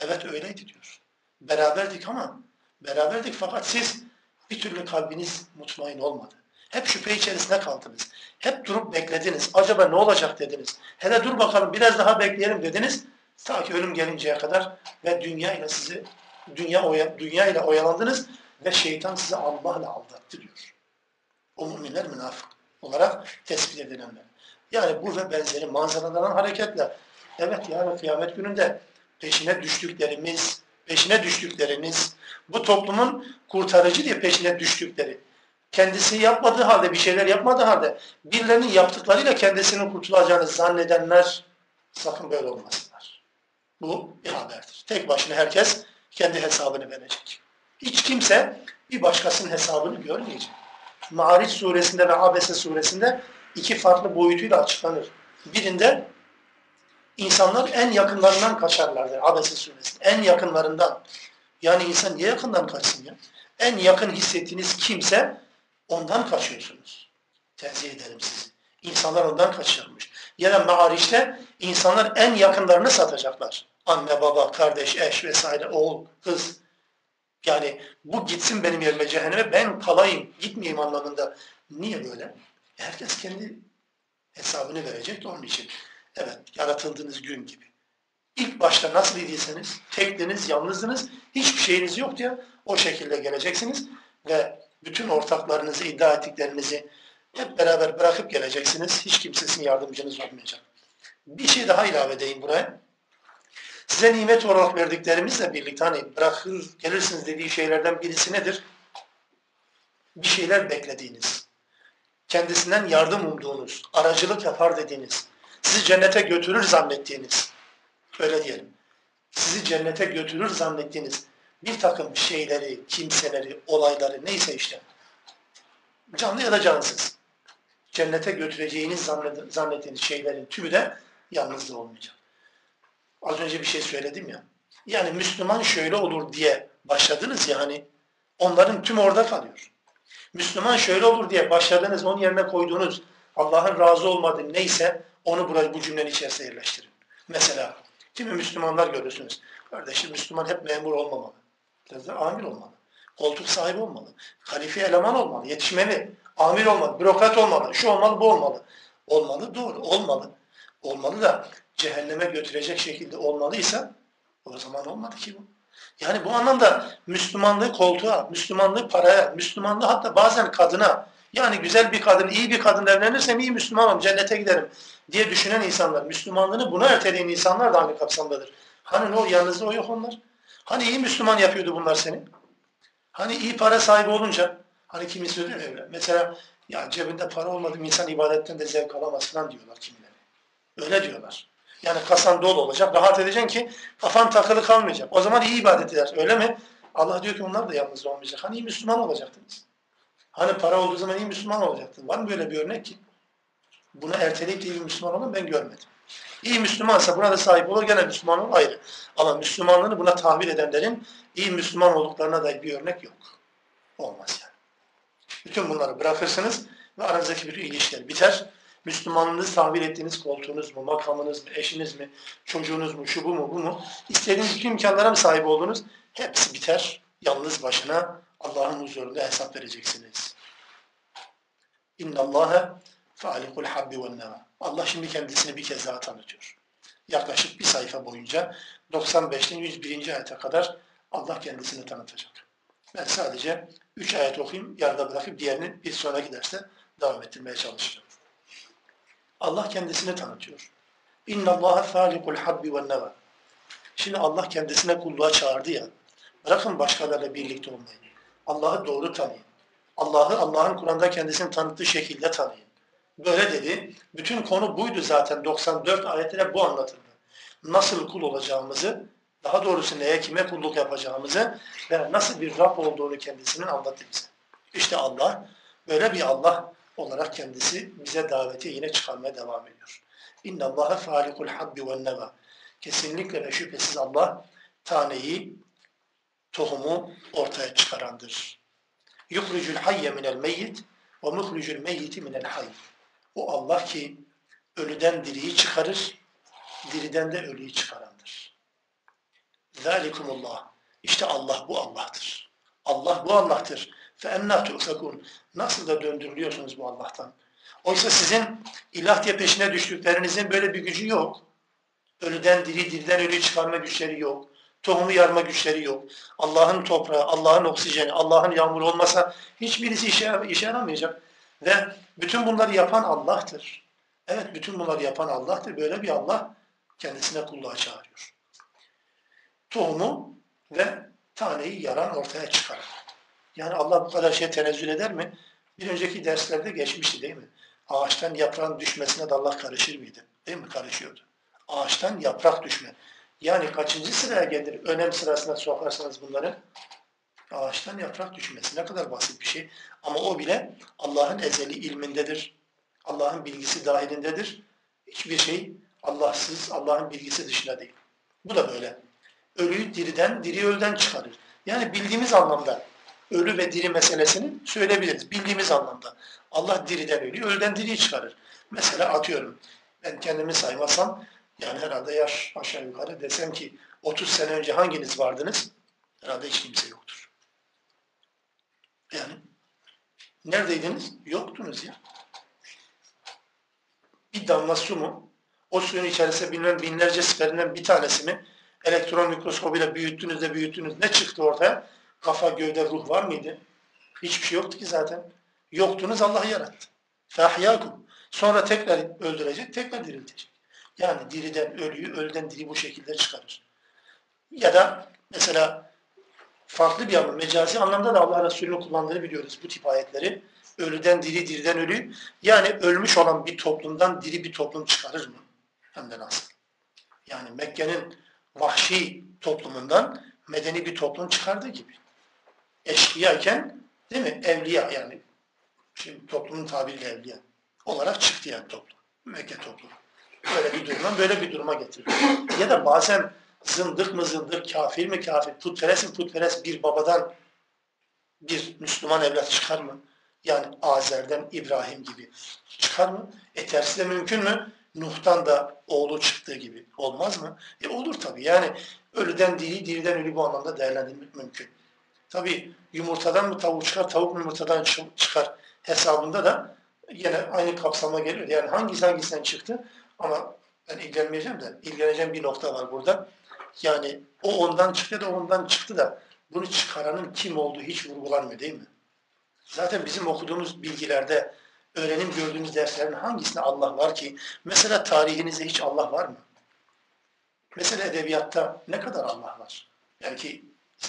Evet öyleydi diyor. Beraberdik ama beraberdik fakat siz bir türlü kalbiniz mutmain olmadı. Hep şüphe içerisinde kaldınız. Hep durup beklediniz. Acaba ne olacak dediniz. Hele dur bakalım biraz daha bekleyelim dediniz. Ta ki ölüm gelinceye kadar ve dünya ile sizi dünya, oya, dünya ile oyalandınız ve şeytan sizi Allah'la aldattı diyor. O müminler münafık olarak tespit edilenler. Yani bu ve benzeri manzaralardan hareketle evet yani kıyamet gününde peşine düştüklerimiz, peşine düştükleriniz, bu toplumun kurtarıcı diye peşine düştükleri, kendisi yapmadığı halde, bir şeyler yapmadığı halde birilerinin yaptıklarıyla kendisinin kurtulacağını zannedenler sakın böyle olmasınlar. Bu bir haberdir. Tek başına herkes kendi hesabını verecek. Hiç kimse bir başkasının hesabını görmeyecek. Ma'ariç suresinde ve Abese suresinde iki farklı boyutuyla açıklanır. Birinde insanlar en yakınlarından kaçarlardır Abese suresinde. En yakınlarından. Yani insan niye yakından kaçsın ya? En yakın hissettiğiniz kimse ondan kaçıyorsunuz. Tenzih ederim sizi. İnsanlar ondan kaçırmış. Ya da Ma'ariç'te insanlar en yakınlarını satacaklar. Anne, baba, kardeş, eş vesaire, oğul, kız. Yani bu gitsin benim yerime cehenneme ben kalayım, gitmeyeyim anlamında. Niye böyle? Herkes kendi hesabını verecek de onun için. Evet, yaratıldığınız gün gibi. İlk başta nasıl idiyseniz, tektiniz, yalnızdınız, hiçbir şeyiniz yok diye o şekilde geleceksiniz ve bütün ortaklarınızı, iddia ettiklerinizi hep beraber bırakıp geleceksiniz. Hiç kimse sizin yardımcınız olmayacak. Bir şey daha ilave edeyim buraya. Size nimet olarak verdiklerimizle birlikte hani bırakır gelirsiniz dediği şeylerden birisi nedir? Bir şeyler beklediğiniz, kendisinden yardım umduğunuz, aracılık yapar dediğiniz, sizi cennete götürür zannettiğiniz, öyle diyelim, sizi cennete götürür zannettiğiniz bir takım şeyleri, kimseleri, olayları neyse işte, canlı ya da cansız, cennete götüreceğiniz zannettiğiniz şeylerin tümü de yalnızlığı olmayacak. Az önce bir şey söyledim ya. Yani Müslüman şöyle olur diye başladınız ya hani onların tüm orada kalıyor. Müslüman şöyle olur diye başladınız, onun yerine koyduğunuz Allah'ın razı olmadığı neyse onu buraya bu cümlenin içerisine yerleştirin. Mesela kimi Müslümanlar görürsünüz. Kardeşim Müslüman hep memur olmamalı. Biraz da amir olmalı. Koltuk sahibi olmalı. Halife eleman olmalı. Yetişmeli. Amir olmalı. Bürokrat olmalı. Şu olmalı, bu olmalı. Olmalı, doğru. Olmalı. Olmalı da cehenneme götürecek şekilde olmalıysa o zaman olmadı ki bu. Yani bu anlamda Müslümanlığı koltuğa, Müslümanlığı paraya, Müslümanlığı hatta bazen kadına, yani güzel bir kadın, iyi bir kadın evlenirsem iyi Müslümanım, cennete giderim diye düşünen insanlar, Müslümanlığını buna erteleyen insanlar da aynı kapsamdadır. Hani ne o yanınızda o yok onlar? Hani iyi Müslüman yapıyordu bunlar seni? Hani iyi para sahibi olunca, hani kimi söylüyor öyle. Mesela ya cebinde para olmadı insan ibadetten de zevk alamaz falan diyorlar kimileri. Öyle diyorlar. Yani kasan dolu olacak. Rahat edeceksin ki kafan takılı kalmayacak. O zaman iyi ibadet eder. Öyle mi? Allah diyor ki onlar da yalnız olmayacak. Hani iyi Müslüman olacaktınız. Hani para olduğu zaman iyi Müslüman olacaktınız. Var mı böyle bir örnek ki? Bunu erteleyip de iyi Müslüman olan ben görmedim. İyi Müslümansa buna da sahip olur gene Müslüman olur ayrı. Ama Müslümanlığını buna tahvil edenlerin iyi Müslüman olduklarına dair bir örnek yok. Olmaz yani. Bütün bunları bırakırsınız ve aranızdaki bir ilişkiler biter. Müslümanlığınızı tahvil ettiğiniz koltuğunuz mu, makamınız mı, eşiniz mi, çocuğunuz mu, şu bu mu, bu mu? İstediğiniz bütün imkanlara mı sahip oldunuz? Hepsi biter. Yalnız başına Allah'ın huzurunda hesap vereceksiniz. İnna Allaha falikul habbi ve neva. Allah şimdi kendisini bir kez daha tanıtıyor. Yaklaşık bir sayfa boyunca 95'ten 101. ayete kadar Allah kendisini tanıtacak. Ben sadece 3 ayet okuyayım, yarıda bırakıp diğerini bir sonraki derste devam ettirmeye çalışacağım. Allah kendisini tanıtıyor. İnna Allaha falikul habbi ve neva. Şimdi Allah kendisine kulluğa çağırdı ya. Bırakın başkalarıyla birlikte olmayı. Allah'ı doğru tanıyın. Allah'ı Allah'ın Kur'an'da kendisini tanıttığı şekilde tanıyın. Böyle dedi. Bütün konu buydu zaten. 94 ayetine bu anlatıldı. Nasıl kul olacağımızı, daha doğrusu neye kime kulluk yapacağımızı ve nasıl bir Rab olduğunu kendisinin anlattı bize. İşte Allah böyle bir Allah olarak kendisi bize daveti yine çıkarmaya devam ediyor. İnna Allaha falikul habbi ve neva. Kesinlikle ve şüphesiz Allah taneyi, tohumu ortaya çıkarandır. Yuhricul hayye minel meyyit ve muhricul meyyiti minel hayy. O Allah ki ölüden diriyi çıkarır, diriden de ölüyü çıkarandır. Zalikumullah. İşte Allah bu Allah'tır. Allah bu Allah'tır. Fe enna tu'fekun. Nasıl da döndürülüyorsunuz bu Allah'tan? Oysa sizin ilah diye peşine düştüklerinizin böyle bir gücü yok. Ölüden diri, diriden ölüyü çıkarma güçleri yok. Tohumu yarma güçleri yok. Allah'ın toprağı, Allah'ın oksijeni, Allah'ın yağmuru olmasa hiçbirisi işe, işe yaramayacak. Ve bütün bunları yapan Allah'tır. Evet bütün bunları yapan Allah'tır. Böyle bir Allah kendisine kulluğa çağırıyor. Tohumu ve taneyi yaran ortaya çıkarır. Yani Allah bu kadar şey tenezzül eder mi? Bir önceki derslerde geçmişti değil mi? Ağaçtan yaprağın düşmesine de Allah karışır mıydı? Değil mi? Karışıyordu. Ağaçtan yaprak düşme. Yani kaçıncı sıraya gelir? Önem sırasına sokarsanız bunları. Ağaçtan yaprak düşmesi. Ne kadar basit bir şey. Ama o bile Allah'ın ezeli ilmindedir. Allah'ın bilgisi dahilindedir. Hiçbir şey Allahsız, Allah'ın bilgisi dışında değil. Bu da böyle. Ölüyü diriden, diri ölüden çıkarır. Yani bildiğimiz anlamda ölü ve diri meselesini söyleyebiliriz. Bildiğimiz anlamda. Allah diriden ölüyü, ölüden diriyi çıkarır. Mesela atıyorum, ben kendimi saymasam, yani herhalde yaş aşağı yukarı desem ki 30 sene önce hanginiz vardınız? Herhalde hiç kimse yoktur. Yani neredeydiniz? Yoktunuz ya. Bir damla su mu? o suyun içerisinde bilmem binlerce siferinden bir tanesini elektron mikroskobuyla büyüttünüz de büyüttünüz. Ne çıktı ortaya? Kafa, gövde, ruh var mıydı? Hiçbir şey yoktu ki zaten. Yoktunuz Allah yarattı. Fahyakum. Sonra tekrar öldürecek, tekrar diriltecek. Yani diriden ölüyü, ölüden diri bu şekilde çıkarır. Ya da mesela farklı bir anlamda, mecazi anlamda da Allah Resulü'nün kullandığını biliyoruz bu tip ayetleri. Ölüden diri, diriden ölü. Yani ölmüş olan bir toplumdan diri bir toplum çıkarır mı? Hem de nasıl? Yani Mekke'nin vahşi toplumundan medeni bir toplum çıkardığı gibi. Eşkıyayken değil mi? Evliya yani şimdi toplumun tabiriyle evliya olarak çıktı yani toplum. Mekke toplumu. Böyle bir duruma, böyle bir duruma getirdi. Ya da bazen zındık mı zındık, kafir mi kafir, putperest mi putperest bir babadan bir Müslüman evlat çıkar mı? Yani Azer'den İbrahim gibi çıkar mı? E tersi de mümkün mü? Nuh'tan da oğlu çıktığı gibi. Olmaz mı? E olur tabii. Yani ölüden diri, diriden ölü bu anlamda değerlendirmek mümkün. Tabii yumurtadan mı tavuk çıkar, tavuk mu yumurtadan çıkar hesabında da yine aynı kapsama geliyor. Yani hangisi hangisinden çıktı ama ben ilgilenmeyeceğim de ilgileneceğim bir nokta var burada. Yani o ondan çıktı da ondan çıktı da bunu çıkaranın kim olduğu hiç vurgulanmıyor değil mi? Zaten bizim okuduğumuz bilgilerde öğrenim gördüğümüz derslerin hangisinde Allah var ki? Mesela tarihinizde hiç Allah var mı? Mesela edebiyatta ne kadar Allah var? Belki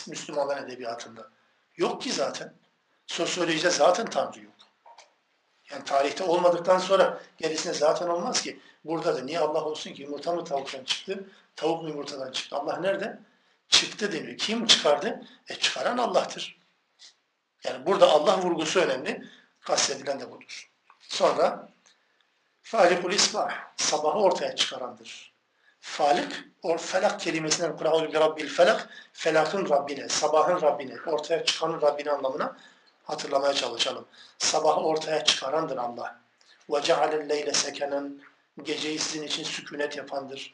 Müslümanların edebiyatında. Yok ki zaten. Sosyolojide zaten Tanrı yok. Yani tarihte olmadıktan sonra gerisine zaten olmaz ki. Burada da niye Allah olsun ki yumurta mı tavuktan çıktı, tavuk mu yumurtadan çıktı? Allah nerede? Çıktı deniyor. Kim çıkardı? E çıkaran Allah'tır. Yani burada Allah vurgusu önemli. Kastedilen de budur. Sonra Falikul İsbah, sabahı ortaya çıkarandır. Falik, or felak kelimesinden Kur'an-ı Rabbil Felak, felakın Rabbine, sabahın Rabbine, ortaya çıkanın Rabbine anlamına hatırlamaya çalışalım. Sabahı ortaya çıkarandır Allah. Ve cealen leyle sekenen, geceyi sizin için sükunet yapandır.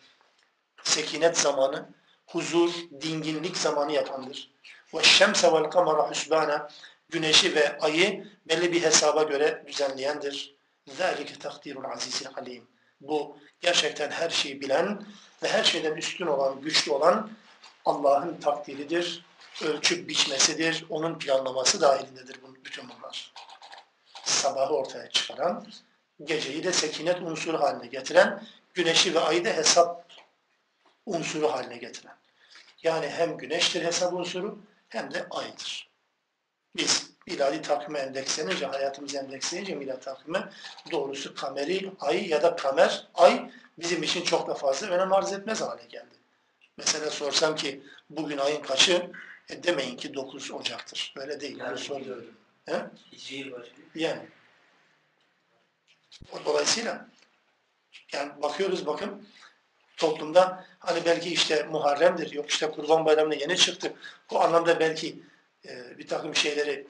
Sekinet zamanı, huzur, dinginlik zamanı yapandır. Ve şemse vel kamera husbana, Güneşi ve ayı belli bir hesaba göre düzenleyendir. ذَٰلِكَ تَقْدِيرُ الْعَزِيزِ الْعَلِيمِ Bu gerçekten her şeyi bilen ve her şeyden üstün olan, güçlü olan Allah'ın takdiridir, ölçüp biçmesidir, onun planlaması dahilindedir bütün bunlar. Sabahı ortaya çıkaran, geceyi de sekinet unsuru haline getiren, güneşi ve ayı da hesap unsuru haline getiren. Yani hem güneştir hesap unsuru hem de aydır. Biz miladi takvime endekslenince, hayatımızı endeksleyince miladi takvime doğrusu kameri ay ya da kamer ay bizim için çok da fazla önem arz etmez hale geldi. Mesela sorsam ki bugün ayın kaçı? E demeyin ki 9 Ocak'tır. Öyle değil. Yani soruyorum. He? Yani. Dolayısıyla yani bakıyoruz bakın toplumda hani belki işte Muharrem'dir, yok işte Kurban Bayramı'na yeni çıktı. Bu anlamda belki e, bir takım şeyleri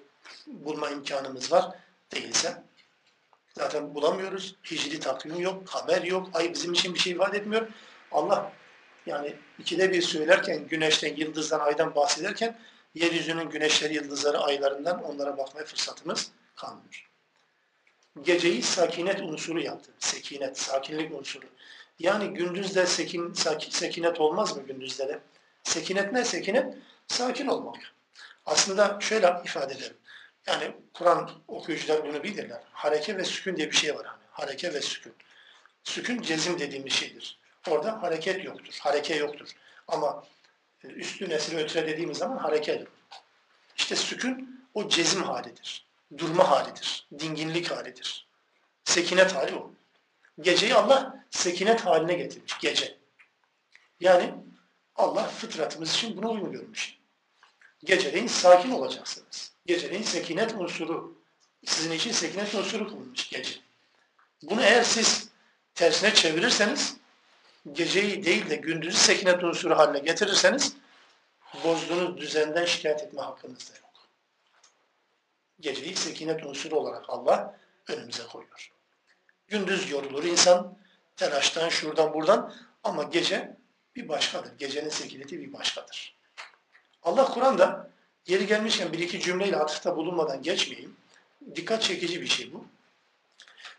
bulma imkanımız var. Değilse zaten bulamıyoruz. Hicri takvim yok, haber yok, ay bizim için bir şey ifade etmiyor. Allah yani ikide bir söylerken güneşten, yıldızdan, aydan bahsederken yeryüzünün güneşleri, yıldızları, aylarından onlara bakmaya fırsatımız kalmıyor. Geceyi sakinet unsuru yaptı. Sekinet, sakinlik unsuru. Yani gündüzde sekin, sakin, sekinet olmaz mı gündüzde de? Sekinet ne? Sekinet sakin olmak. Aslında şöyle ifade edelim. Yani Kur'an okuyucular bunu bilirler. Hareke ve sükun diye bir şey var. Hani. Hareke ve sükun. Sükun cezim dediğimiz şeydir. Orada hareket yoktur. Hareke yoktur. Ama e, üstü nesli ötüre dediğimiz zaman hareket. İşte sükun o cezim halidir. Durma halidir. Dinginlik halidir. Sekinet hali o. Geceyi Allah sekinet haline getirmiş. Gece. Yani Allah fıtratımız için bunu uygun görmüş. Geceleyin sakin olacaksınız. Geceleyin sekinet unsuru, sizin için sekinet unsuru kılınmış gece. Bunu eğer siz tersine çevirirseniz, geceyi değil de gündüzü sekinet unsuru haline getirirseniz, bozduğunuz düzenden şikayet etme hakkınız da yok. Geceyi sekinet unsuru olarak Allah önümüze koyuyor. Gündüz yorulur insan, telaştan, şuradan, buradan ama gece bir başkadır. Gecenin sekineti bir başkadır. Allah Kur'an'da yeri gelmişken bir iki cümleyle atıfta bulunmadan geçmeyeyim. Dikkat çekici bir şey bu.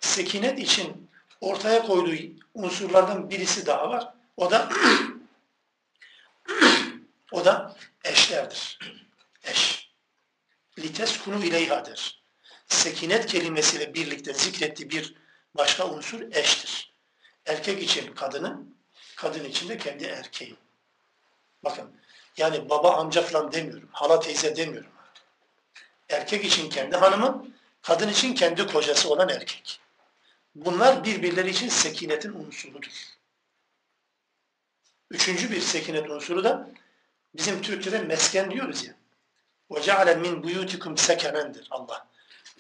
Sekinet için ortaya koyduğu unsurlardan birisi daha var. O da o da eşlerdir. Eş. Lites kunu ileyhadır. Sekinet kelimesiyle birlikte zikrettiği bir başka unsur eştir. Erkek için kadını, kadın için de kendi erkeği. Bakın, yani baba amca falan demiyorum, hala teyze demiyorum. Erkek için kendi hanımı, kadın için kendi kocası olan erkek. Bunlar birbirleri için sekinetin unsurudur. Üçüncü bir sekinet unsuru da bizim Türkçe'de mesken diyoruz ya. وَجَعَلَ مِنْ بُيُوتِكُمْ sekenendir Allah.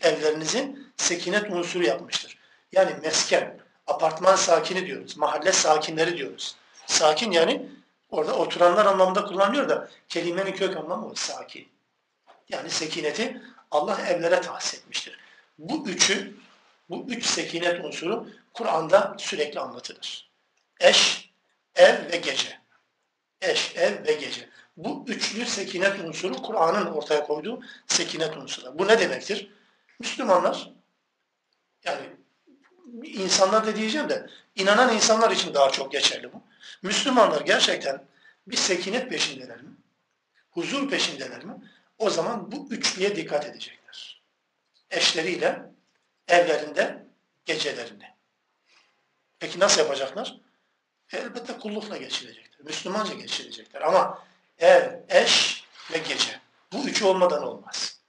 Evlerinizi sekinet unsuru yapmıştır. Yani mesken, apartman sakini diyoruz, mahalle sakinleri diyoruz. Sakin yani orada oturanlar anlamında kullanılıyor da kelimenin kök anlamı o sakin. Yani sekineti Allah evlere tahsis etmiştir. Bu üçü, bu üç sekinet unsuru Kur'an'da sürekli anlatılır. Eş, ev ve gece. Eş, ev ve gece. Bu üçlü sekinet unsuru Kur'an'ın ortaya koyduğu sekinet unsuru. Bu ne demektir? Müslümanlar, yani insanlar da diyeceğim de inanan insanlar için daha çok geçerli bu. Müslümanlar gerçekten bir sekinet peşindeler mi? Huzur peşindeler mi? O zaman bu üçlüye dikkat edecekler. Eşleriyle, evlerinde, gecelerinde. Peki nasıl yapacaklar? Elbette kullukla geçirecekler. Müslümanca geçirecekler. Ama ev, eş ve gece. Bu üçü olmadan olmaz.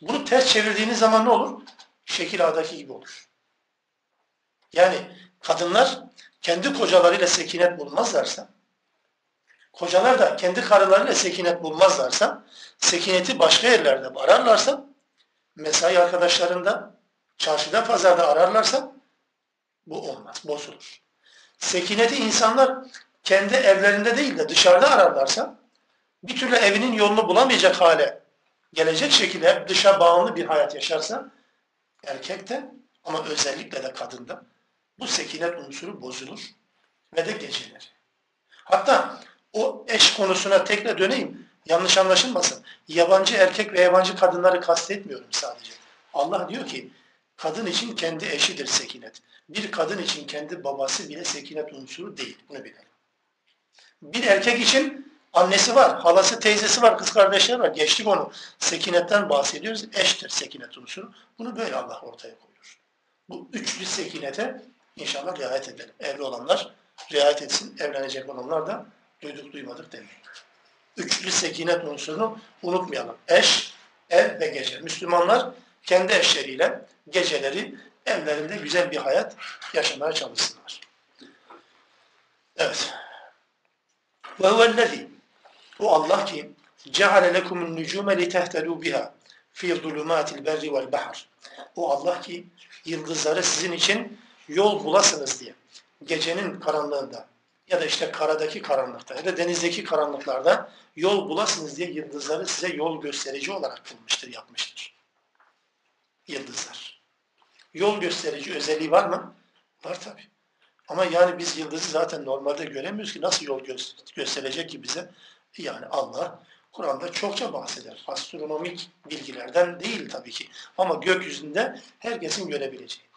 Bunu ters çevirdiğiniz zaman ne olur? Şekil A'daki gibi olur. Yani kadınlar kendi kocalarıyla sekinet bulmazlarsa, kocalar da kendi karılarıyla sekinet bulmazlarsa, sekineti başka yerlerde ararlarsa, mesai arkadaşlarında, çarşıda, pazarda ararlarsa, bu olmaz, bozulur. Sekineti insanlar kendi evlerinde değil de dışarıda ararlarsa, bir türlü evinin yolunu bulamayacak hale gelecek şekilde dışa bağımlı bir hayat yaşarsa, erkekte ama özellikle de kadında bu sekinet unsuru bozulur ve de geceler. Hatta o eş konusuna tekrar döneyim. Yanlış anlaşılmasın. Yabancı erkek ve yabancı kadınları kastetmiyorum sadece. Allah diyor ki kadın için kendi eşidir sekinet. Bir kadın için kendi babası bile sekinet unsuru değil. Bunu bilelim. Bir erkek için annesi var, halası, teyzesi var, kız kardeşleri var. Geçtik onu. Sekinetten bahsediyoruz. Eştir sekinet unsuru. Bunu böyle Allah ortaya koyuyor. Bu üçlü sekinete İnşallah riayet edelim. Evli olanlar riayet etsin, evlenecek olanlar da duyduk duymadık demeyin. Üçlü sekinet unsurunu unutmayalım. Eş, ev ve gece. Müslümanlar kendi eşleriyle geceleri evlerinde güzel bir hayat yaşamaya çalışsınlar. Evet. Ve huvellezî O Allah ki ceale lekumun nucume li tehtedû biha fi zulumâtil berri vel bahr. O Allah ki yıldızları sizin için yol bulasınız diye gecenin karanlığında ya da işte karadaki karanlıkta ya da denizdeki karanlıklarda yol bulasınız diye yıldızları size yol gösterici olarak kılmıştır, yapmıştır. Yıldızlar. Yol gösterici özelliği var mı? Var tabi. Ama yani biz yıldızı zaten normalde göremiyoruz ki nasıl yol gö gösterecek ki bize? Yani Allah Kur'an'da çokça bahseder. Astronomik bilgilerden değil tabii ki. Ama gökyüzünde herkesin görebileceği.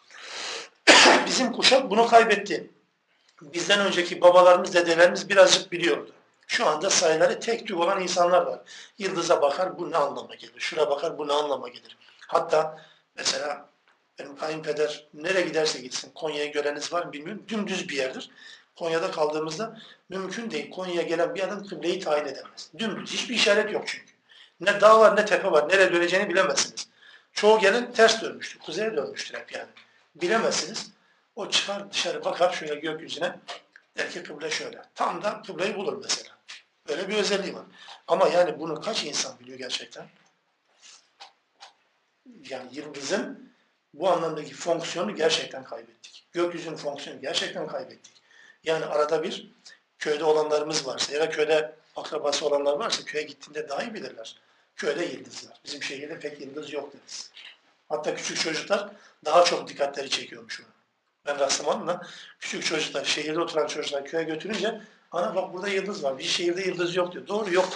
Bizim kuşak bunu kaybetti. Bizden önceki babalarımız, dedelerimiz birazcık biliyordu. Şu anda sayıları tek tük olan insanlar var. Yıldıza bakar bu ne anlama gelir? Şura bakar bu ne anlama gelir? Hatta mesela benim kayınpeder nereye giderse gitsin Konya'yı göreniz var mı bilmiyorum. Dümdüz bir yerdir. Konya'da kaldığımızda mümkün değil. Konya'ya gelen bir adam kıbleyi tayin edemez. Dümdüz. Hiçbir işaret yok çünkü. Ne dağ var ne tepe var. Nereye döneceğini bilemezsiniz. Çoğu gelen ters dönmüştür. Kuzeye dönmüştür hep yani. Bilemezsiniz. O çıkar dışarı bakar şöyle gökyüzüne. Der ki kıble şöyle. Tam da kıbleyi bulur mesela. Böyle bir özelliği var. Ama yani bunu kaç insan biliyor gerçekten? Yani yıldızın bu anlamdaki fonksiyonu gerçekten kaybettik. Gökyüzünün fonksiyonu gerçekten kaybettik. Yani arada bir köyde olanlarımız varsa ya da köyde akrabası olanlar varsa köye gittiğinde daha iyi bilirler. Köyde yıldız var. Bizim şehirde pek yıldız yok deriz. Hatta küçük çocuklar daha çok dikkatleri çekiyormuş onu. Ben rastlamadım da küçük çocuklar, şehirde oturan çocuklar köye götürünce ana bak burada yıldız var. Bir şehirde yıldız yok diyor. Doğru yok.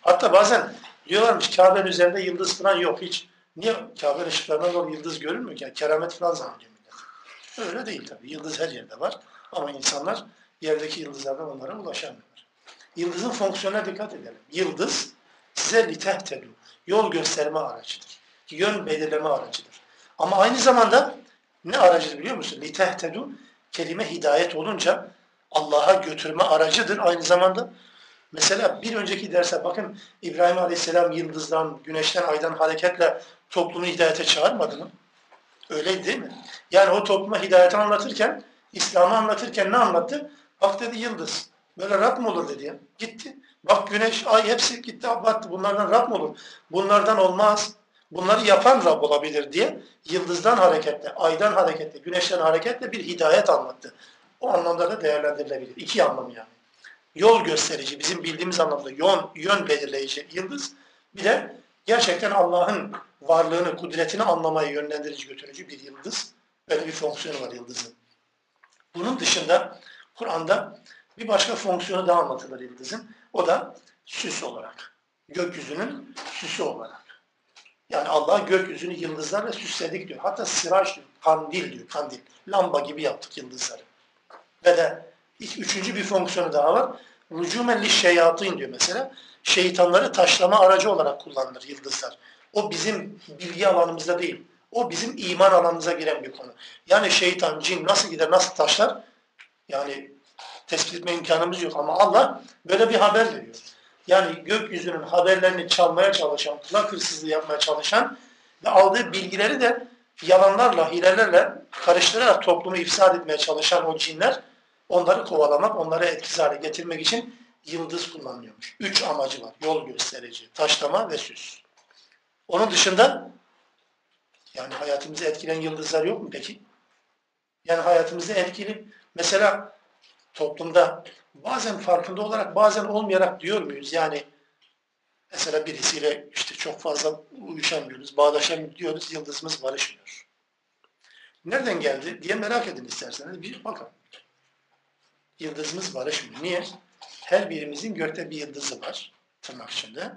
Hatta bazen diyorlarmış Kabe'nin üzerinde yıldız falan yok hiç. Niye Kabe'nin ışıklarından doğru yıldız görünmüyor ki? Yani keramet falan zannediyor. Öyle değil tabii. Yıldız her yerde var. Ama insanlar yerdeki yıldızlardan onlara ulaşamıyorlar. Yıldızın fonksiyonuna dikkat edelim. Yıldız size litehtedü, yol gösterme aracıdır. Yön belirleme aracıdır. Ama aynı zamanda ne aracıdır biliyor musun? Litehtedü kelime hidayet olunca Allah'a götürme aracıdır aynı zamanda. Mesela bir önceki derse bakın İbrahim Aleyhisselam yıldızdan, güneşten, aydan hareketle toplumu hidayete çağırmadı mı? Öyleydi değil mi? Yani o topluma hidayeti anlatırken, İslam'ı anlatırken ne anlattı? Bak dedi yıldız. Böyle Rab mı olur dedi ya. Gitti. Bak güneş, ay hepsi gitti battı. Bunlardan Rab mı olur? Bunlardan olmaz. Bunları yapan Rab olabilir diye yıldızdan hareketle, aydan hareketle, güneşten hareketle bir hidayet anlattı. O anlamda da değerlendirilebilir. İki anlam yani. Yol gösterici, bizim bildiğimiz anlamda yön, yön belirleyici yıldız. Bir de gerçekten Allah'ın varlığını, kudretini anlamaya yönlendirici, götürücü bir yıldız. Böyle bir fonksiyonu var yıldızın. Bunun dışında Kur'an'da bir başka fonksiyonu daha anlatılır yıldızın. O da süs olarak. Gökyüzünün süsü olarak. Yani Allah gökyüzünü yıldızlarla süsledik diyor. Hatta sıraç diyor, kandil diyor, kandil. Lamba gibi yaptık yıldızları. Ve de üçüncü bir fonksiyonu daha var. Rücumen li şeyatîn diyor mesela. Şeytanları taşlama aracı olarak kullanılır yıldızlar. O bizim bilgi alanımızda değil. O bizim iman alanımıza giren bir konu. Yani şeytan, cin nasıl gider, nasıl taşlar? Yani tespit etme imkanımız yok ama Allah böyle bir haber veriyor. Yani gökyüzünün haberlerini çalmaya çalışan, kulak hırsızlığı yapmaya çalışan ve aldığı bilgileri de yalanlarla, hilelerle karıştırarak toplumu ifsad etmeye çalışan o cinler onları kovalamak, onları etkisiz hale getirmek için yıldız kullanılıyormuş. Üç amacı var. Yol gösterici, taşlama ve süs. Onun dışında yani hayatımızı etkileyen yıldızlar yok mu peki? Yani hayatımızı etkili. Mesela toplumda bazen farkında olarak bazen olmayarak diyor muyuz? Yani mesela birisiyle işte çok fazla uyuşamıyoruz, bağdaşamıyoruz yıldızımız barışmıyor. Nereden geldi diye merak edin isterseniz bir bakın. Yıldızımız barışmıyor. Niye? Her birimizin gökte bir yıldızı var tırnak içinde.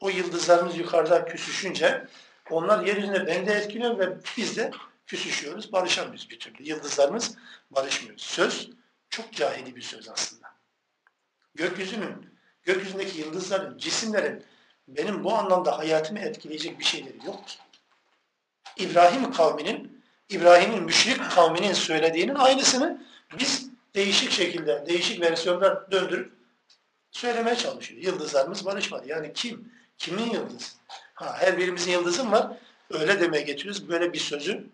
O yıldızlarımız yukarıda küsüşünce onlar yeryüzünde beni de etkiliyor ve biz de küsüşüyoruz, barışamıyoruz bir türlü. Yıldızlarımız barışmıyor. Söz çok cahili bir söz aslında. Gökyüzünün, gökyüzündeki yıldızların, cisimlerin benim bu anlamda hayatımı etkileyecek bir şeyleri yok ki. İbrahim kavminin, İbrahim'in müşrik kavminin söylediğinin aynısını biz değişik şekilde, değişik versiyonlar döndürüp söylemeye çalışıyor. Yıldızlarımız barışmadı. Yani kim? Kimin yıldızı? Ha, her birimizin yıldızı var. Öyle demeye getiriyoruz. Böyle bir sözü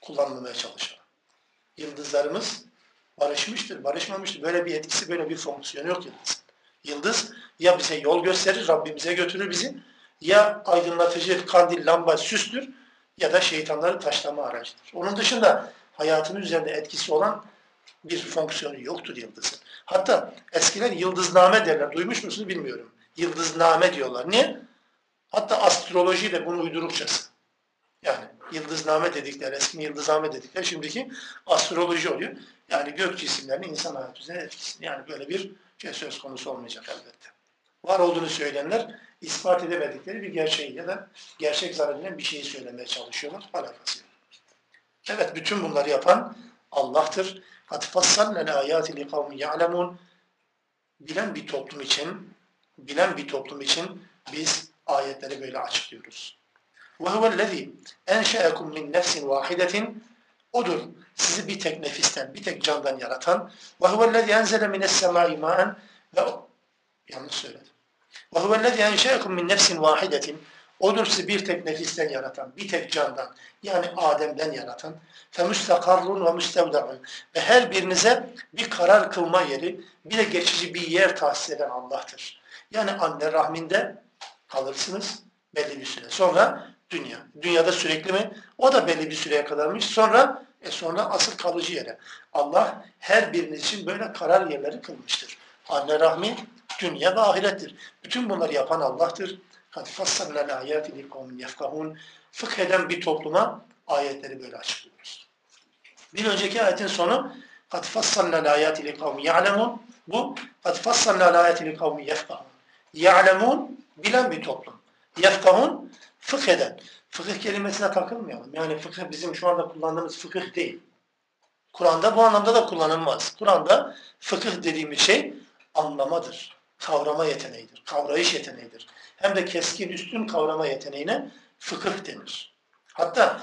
kullanmamaya çalışalım. Yıldızlarımız barışmıştır, barışmamıştır. Böyle bir etkisi, böyle bir fonksiyonu yok yıldızın. Yıldız ya bize yol gösterir, Rabbimize götürür bizi. Ya aydınlatıcı, kandil, lamba, süstür ya da şeytanları taşlama aracıdır. Onun dışında hayatının üzerinde etkisi olan bir fonksiyonu yoktur yıldızın. Hatta eskiler yıldızname derler. Duymuş musunuz bilmiyorum. Yıldızname diyorlar. Niye? Hatta astroloji de bunu uydurukçası. Yani yıldızname dedikleri, eski yıldızname dedikleri şimdiki astroloji oluyor. Yani gök cisimlerinin insan hayatı üzerine etkisi. Yani böyle bir şey söz konusu olmayacak elbette. Var olduğunu söyleyenler ispat edemedikleri bir gerçeği ya da gerçek zannedilen bir şeyi söylemeye çalışıyorlar. Alakası yok. Evet bütün bunları yapan Allah'tır. قَدْ فَصَّلْنَا الْآيَاتِ لِقَوْمِ يَعْلَمُونَ Bilen bir toplum için, bilen bir toplum için biz ayetleri böyle açıklıyoruz. وَهُوَ الَّذ۪ي اَنْشَأَكُمْ مِنْ نَفْسٍ وَاحِدَةٍ Odur sizi bir tek nefisten, bir tek candan yaratan. وَهُوَ الَّذ۪ي اَنْزَلَ مِنَ السَّمَاءِ مَاءً Ve o, yanlış söyledim. وَهُوَ الَّذ۪ي اَنْشَأَكُمْ مِنْ نَفْسٍ وَاحِدَةٍ Odur sizi bir tek nefisten yaratan, bir tek candan, yani Adem'den yaratan. فَمُسْتَقَرٌ وَمُسْتَوْدَعٌ Ve her birinize bir karar kılma yeri, bir de geçici bir yer tahsis eden Allah'tır. Yani anne rahminde kalırsınız belli bir süre. Sonra dünya. Dünyada sürekli mi? O da belli bir süreye kadarmış. Sonra e sonra asıl kalıcı yere. Allah her biriniz için böyle karar yerleri kılmıştır. Anne rahmi, dünya ve ahirettir. Bütün bunları yapan Allah'tır. Kad fassalna ayati li kavmin yefkahun. Fıkh eden bir topluma ayetleri böyle açıklıyoruz. Bir önceki ayetin sonu kad fassalna ayati li kavmin ya'lemun. Bu kad fassalna ayati li kavmin yefkahun. Ya'lemun bilen bir toplum. Yefkahun fıkh eden. Fıkıh kelimesine takılmayalım. Yani fıkıh bizim şu anda kullandığımız fıkıh değil. Kur'an'da bu anlamda da kullanılmaz. Kur'an'da fıkıh dediğimiz şey anlamadır. Kavrama yeteneğidir. Kavrayış yeteneğidir. Hem de keskin üstün kavrama yeteneğine fıkıh denir. Hatta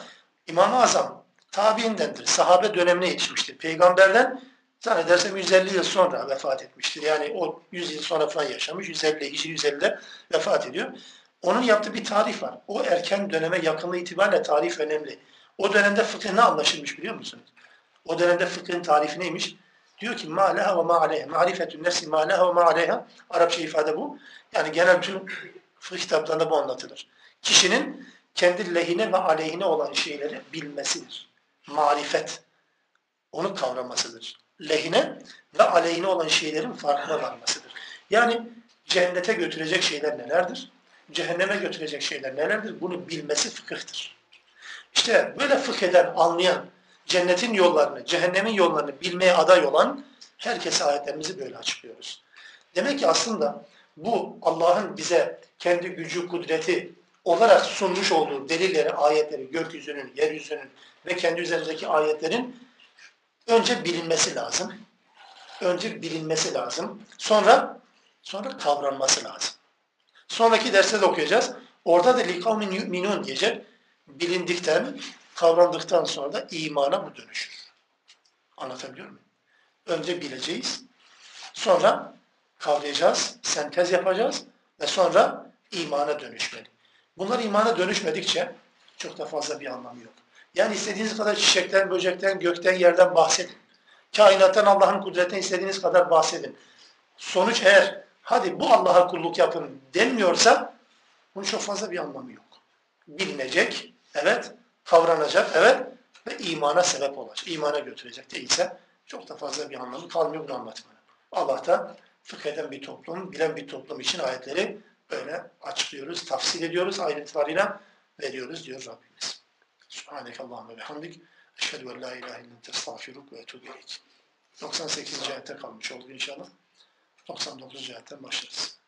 İmam-ı Azam tabiindendir. Sahabe dönemine yetişmiştir. Peygamberden zannedersem 150 yıl sonra vefat etmiştir. Yani o 100 yıl sonra falan yaşamış. 150, Hicri 150'de vefat ediyor. Onun yaptığı bir tarif var. O erken döneme yakınlığı itibariyle tarif önemli. O dönemde fıkıh ne anlaşılmış biliyor musunuz? O dönemde fıkhın tarifi neymiş? Diyor ki ma leha ve ma aleyha. Marifetün nefsi ma leha ve ma aleyha. Arapça ifade bu. Yani genel bütün fıkıh kitaplarında bu anlatılır. Kişinin kendi lehine ve aleyhine olan şeyleri bilmesidir. Marifet. Onu kavramasıdır. Lehine ve aleyhine olan şeylerin farkına varmasıdır. Yani cennete götürecek şeyler nelerdir? Cehenneme götürecek şeyler nelerdir? Bunu bilmesi fıkıhtır. İşte böyle fıkh eden, anlayan, cennetin yollarını, cehennemin yollarını bilmeye aday olan herkese ayetlerimizi böyle açıklıyoruz. Demek ki aslında bu Allah'ın bize kendi gücü, kudreti olarak sunmuş olduğu delilleri, ayetleri, gökyüzünün, yeryüzünün ve kendi üzerindeki ayetlerin önce bilinmesi lazım. Önce bilinmesi lazım. Sonra sonra kavranması lazım. Sonraki derste de okuyacağız. Orada da likavmin yu'minun diyecek. Bilindikten, kavrandıktan sonra da imana bu dönüşür. Anlatabiliyor muyum? Önce bileceğiz. Sonra kavrayacağız, sentez yapacağız ve sonra imana dönüşmeli. Bunlar imana dönüşmedikçe çok da fazla bir anlamı yok. Yani istediğiniz kadar çiçekten, böcekten, gökten, yerden bahsedin. Kainattan Allah'ın kudretinden istediğiniz kadar bahsedin. Sonuç eğer hadi bu Allah'a kulluk yapın denmiyorsa bunun çok fazla bir anlamı yok. Bilinecek, evet, kavranacak, evet ve imana sebep olacak. İmana götürecek değilse çok da fazla bir anlamı kalmıyor bunu anlatmanın. Allah da fıkh eden bir toplum, bilen bir toplum için ayetleri böyle açıklıyoruz, tafsil ediyoruz, ayrıntılarıyla veriyoruz diyor Rabbimiz. Subhaneke Allahümme ve hamdik. Eşhedü en la ilahe testağfiruk ve etûbü ileyk. 98. ayette kalmış olduk inşallah. 99. ayetten başlarız.